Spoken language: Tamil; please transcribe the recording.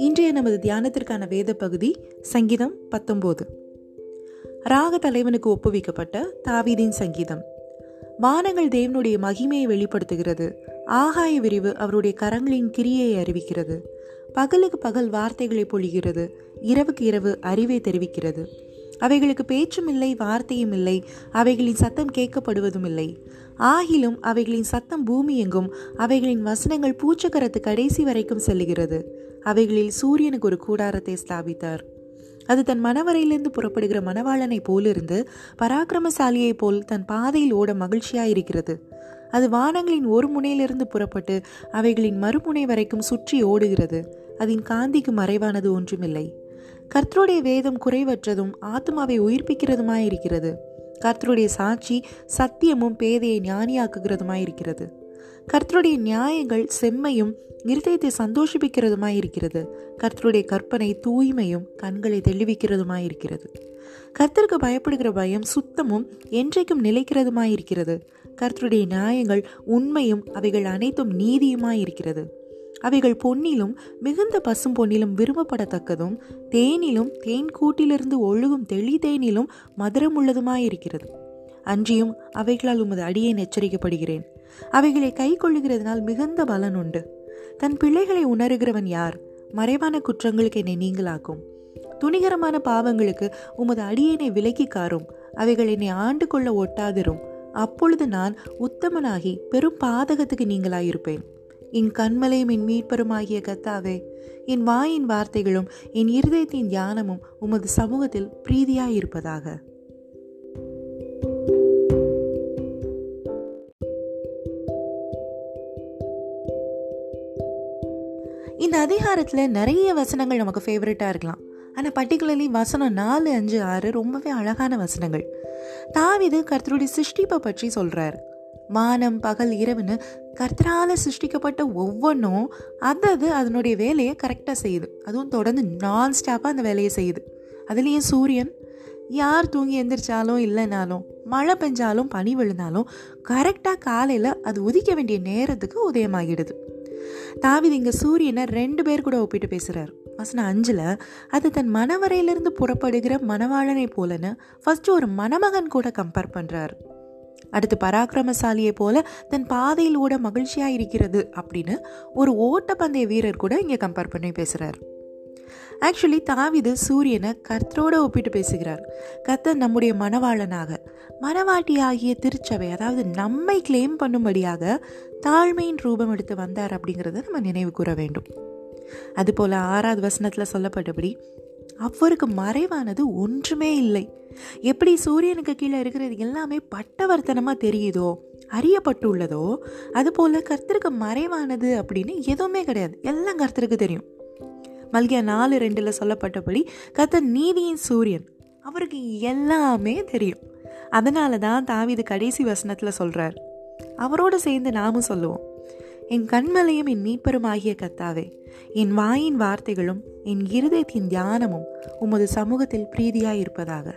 இன்றைய நமது தியானத்திற்கான வேத பகுதி சங்கீதம் பத்தொம்போது ராக தலைவனுக்கு ஒப்புவிக்கப்பட்ட தாவீதின் சங்கீதம். வானங்கள் தேவனுடைய மகிமையை வெளிப்படுத்துகிறது. ஆகாய விரிவு அவருடைய கரங்களின் கிரியை அறிவிக்கிறது. பகலுக்கு பகல் வார்த்தைகளை பொழிகிறது. இரவுக்கு இரவு அறிவை தெரிவிக்கிறது. அவைகளுக்கு பேச்சும் இல்லை வார்த்தையும் இல்லை. அவைகளின் சத்தம் கேட்கப்படுவதும் இல்லை. ஆகிலும் அவைகளின் சத்தம் பூமி எங்கும் அவைகளின் வசனங்கள் பூச்சக்கரத்து கடைசி வரைக்கும் செல்லுகிறது. அவைகளில் சூரியனுக்கு ஒரு கூடாரத்தை ஸ்தாபித்தார். அது தன் மனவரையிலிருந்து புறப்படுகிற மணவாளனை போலிருந்து பராக்கிரமசாலியைப் போல் தன் பாதையில் ஓட மகிழ்ச்சியாயிருக்கிறது. அது வானங்களின் ஒரு முனையிலிருந்து புறப்பட்டு அவைகளின் மறுமுனை வரைக்கும் சுற்றி ஓடுகிறது. அதன் காந்திக்கு மறைவானது ஒன்றுமில்லை. கர்த்தருடைய வேதம் குறைவற்றதும் ஆத்மாவை உயிர்ப்பிக்கிறதுமாயிருக்கிறது. கர்த்தருடைய சாட்சி சத்தியமும் பேதையை ஞானியாக்குகிறதுமாயிருக்கிறது. கர்த்தருடைய நியாயங்கள் செம்மையும் இருதயத்தை சந்தோஷிப்பிக்கிறதுமாயிருக்கிறது. கர்த்தருடைய கற்பனை தூய்மையும் கண்களை தெளிவிக்கிறதுமாயிருக்கிறது. கர்த்தருக்கு பயப்படுகிற பயம் சுத்தமும் என்றைக்கும் நிலைக்கிறதுமாயிருக்கிறது. கர்த்தருடைய நியாயங்கள் உண்மையும் அவைகள் அனைத்தும் நீதியுமாயிருக்கிறது. அவைகள் பொன்னிலும் மிகுந்த பசும் பொன்னிலும் விரும்பப்படத்தக்கதும் தேனிலும் தேன் கூட்டிலிருந்து ஒழுகும் தெளி தேனிலும் மதுரமுள்ளதுமாயிருக்கிறது. அன்றியும் அவைகளால் உமது அடியேன் எச்சரிக்கப்படுகிறேன். அவைகளை கை கொள்ளுகிறதுனால் மிகுந்த பலன் உண்டு. தன் பிள்ளைகளை உணர்கிறவன் யார்? மறைவான குற்றங்களுக்கு என்னை நீங்களாக்கும். துணிகரமான பாவங்களுக்கு உமது அடியேனை விலக்கி காரும். அவைகள் என்னை ஆண்டு கொள்ள ஒட்டாதிரும். அப்பொழுது நான் உத்தமனாகி பெரும் பாதகத்துக்கு நீங்களாயிருப்பேன். என் கண்மலையும் என் மீட்பருமாகிய கத்தாவே என் வாயின் வார்த்தைகளும் என் இருதயத்தின் தியானமும் உமது சமூகத்தில் பிரீதியாயிருப்பதாக. இந்த அதிகாரத்தில் நிறைய வசனங்கள் நமக்கு ஃபேவரட்டாக இருக்கலாம். ஆனால் பர்டிகுலர்லி வசனம் நாலு அஞ்சு ஆறு ரொம்பவே அழகான வசனங்கள். தாவிது கர்த்தருடைய சிருஷ்டிப்பை பற்றி சொல்கிறார் வானம் பகல் இரவுன்னு கர்த்தரால் சிருஷ்டிக்கப்பட்ட ஒவ்வொன்றும் அதது அதனுடைய வேலையை கரெக்டாக செய்யுது. அதுவும் தொடர்ந்து நான் ஸ்டாப்பாக அந்த வேலையை செய்யுது. அதுலேயும் சூரியன் யார் தூங்கி எந்திரிச்சாலும் இல்லைனாலும் மழை பெஞ்சாலும் பனி விழுந்தாலும் கரெக்டாக காலையில் அது உதிக்க வேண்டிய நேரத்துக்கு உதயமாகிடுது. தாவிது இங்கே சூரியனை ரெண்டு பேர் கூட ஒப்பிட்டு பேசுகிறார் வசனம் அஞ்சில் அது தன் மனவரையிலிருந்து புறப்படுகிற மணவாளனை போலன்னு ஃபஸ்ட்டு ஒரு மணமகன் கூட கம்பேர் பண்ணுறாரு அடுத்து பராக்கிரமசாலியை போல தன் பாதையில் ஓட மகிழ்ச்சியாக இருக்கிறது அப்படின்னு ஒரு ஓட்டப்பந்தய வீரர் கூட இங்கே கம்பேர் பண்ணி பேசுகிறார் ஆக்சுவலி தாவிது சூரியனை கர்த்தரோட ஒப்பிட்டு பேசுகிறார். கர்த்தர் நம்முடைய மனவாளனாக மனவாட்டி ஆகிய திருச்சபை அதாவது நம்மை கிளைம் பண்ணும்படியாக தாழ்மையின் ரூபம் எடுத்து வந்தார் அப்படிங்கிறத நம்ம நினைவு கூற வேண்டும். அதுபோல ஆறாவது வசனத்தில் சொல்லப்பட்டபடி அவருக்கு மறைவானது ஒன்றுமே இல்லை. எப்படி சூரியனுக்கு கீழே இருக்கிறது எல்லாமே பட்டவர்த்தனமாக தெரியுதோ அறியப்பட்டுள்ளதோ அதுபோல் கர்த்தருக்கு மறைவானது அப்படின்னு எதுவுமே கிடையாது. எல்லாம் கர்த்தருக்கு தெரியும். மல்கியா நாலு ரெண்டில் சொல்லப்பட்டபடி கத்த நீதியின் சூரியன். அவருக்கு எல்லாமே தெரியும். அதனால தான் தாவிது கடைசி வசனத்தில் சொல்கிறார் அவரோடு சேர்ந்து நாமும் சொல்லுவோம். என் கண்மலையும் என் மீட்பரும் ஆகிய கத்தாவே என் வாயின் வார்த்தைகளும் என் இருதயத்தின் தியானமும் உமது சமூகத்தில் பிரீதியாயிருப்பதாக.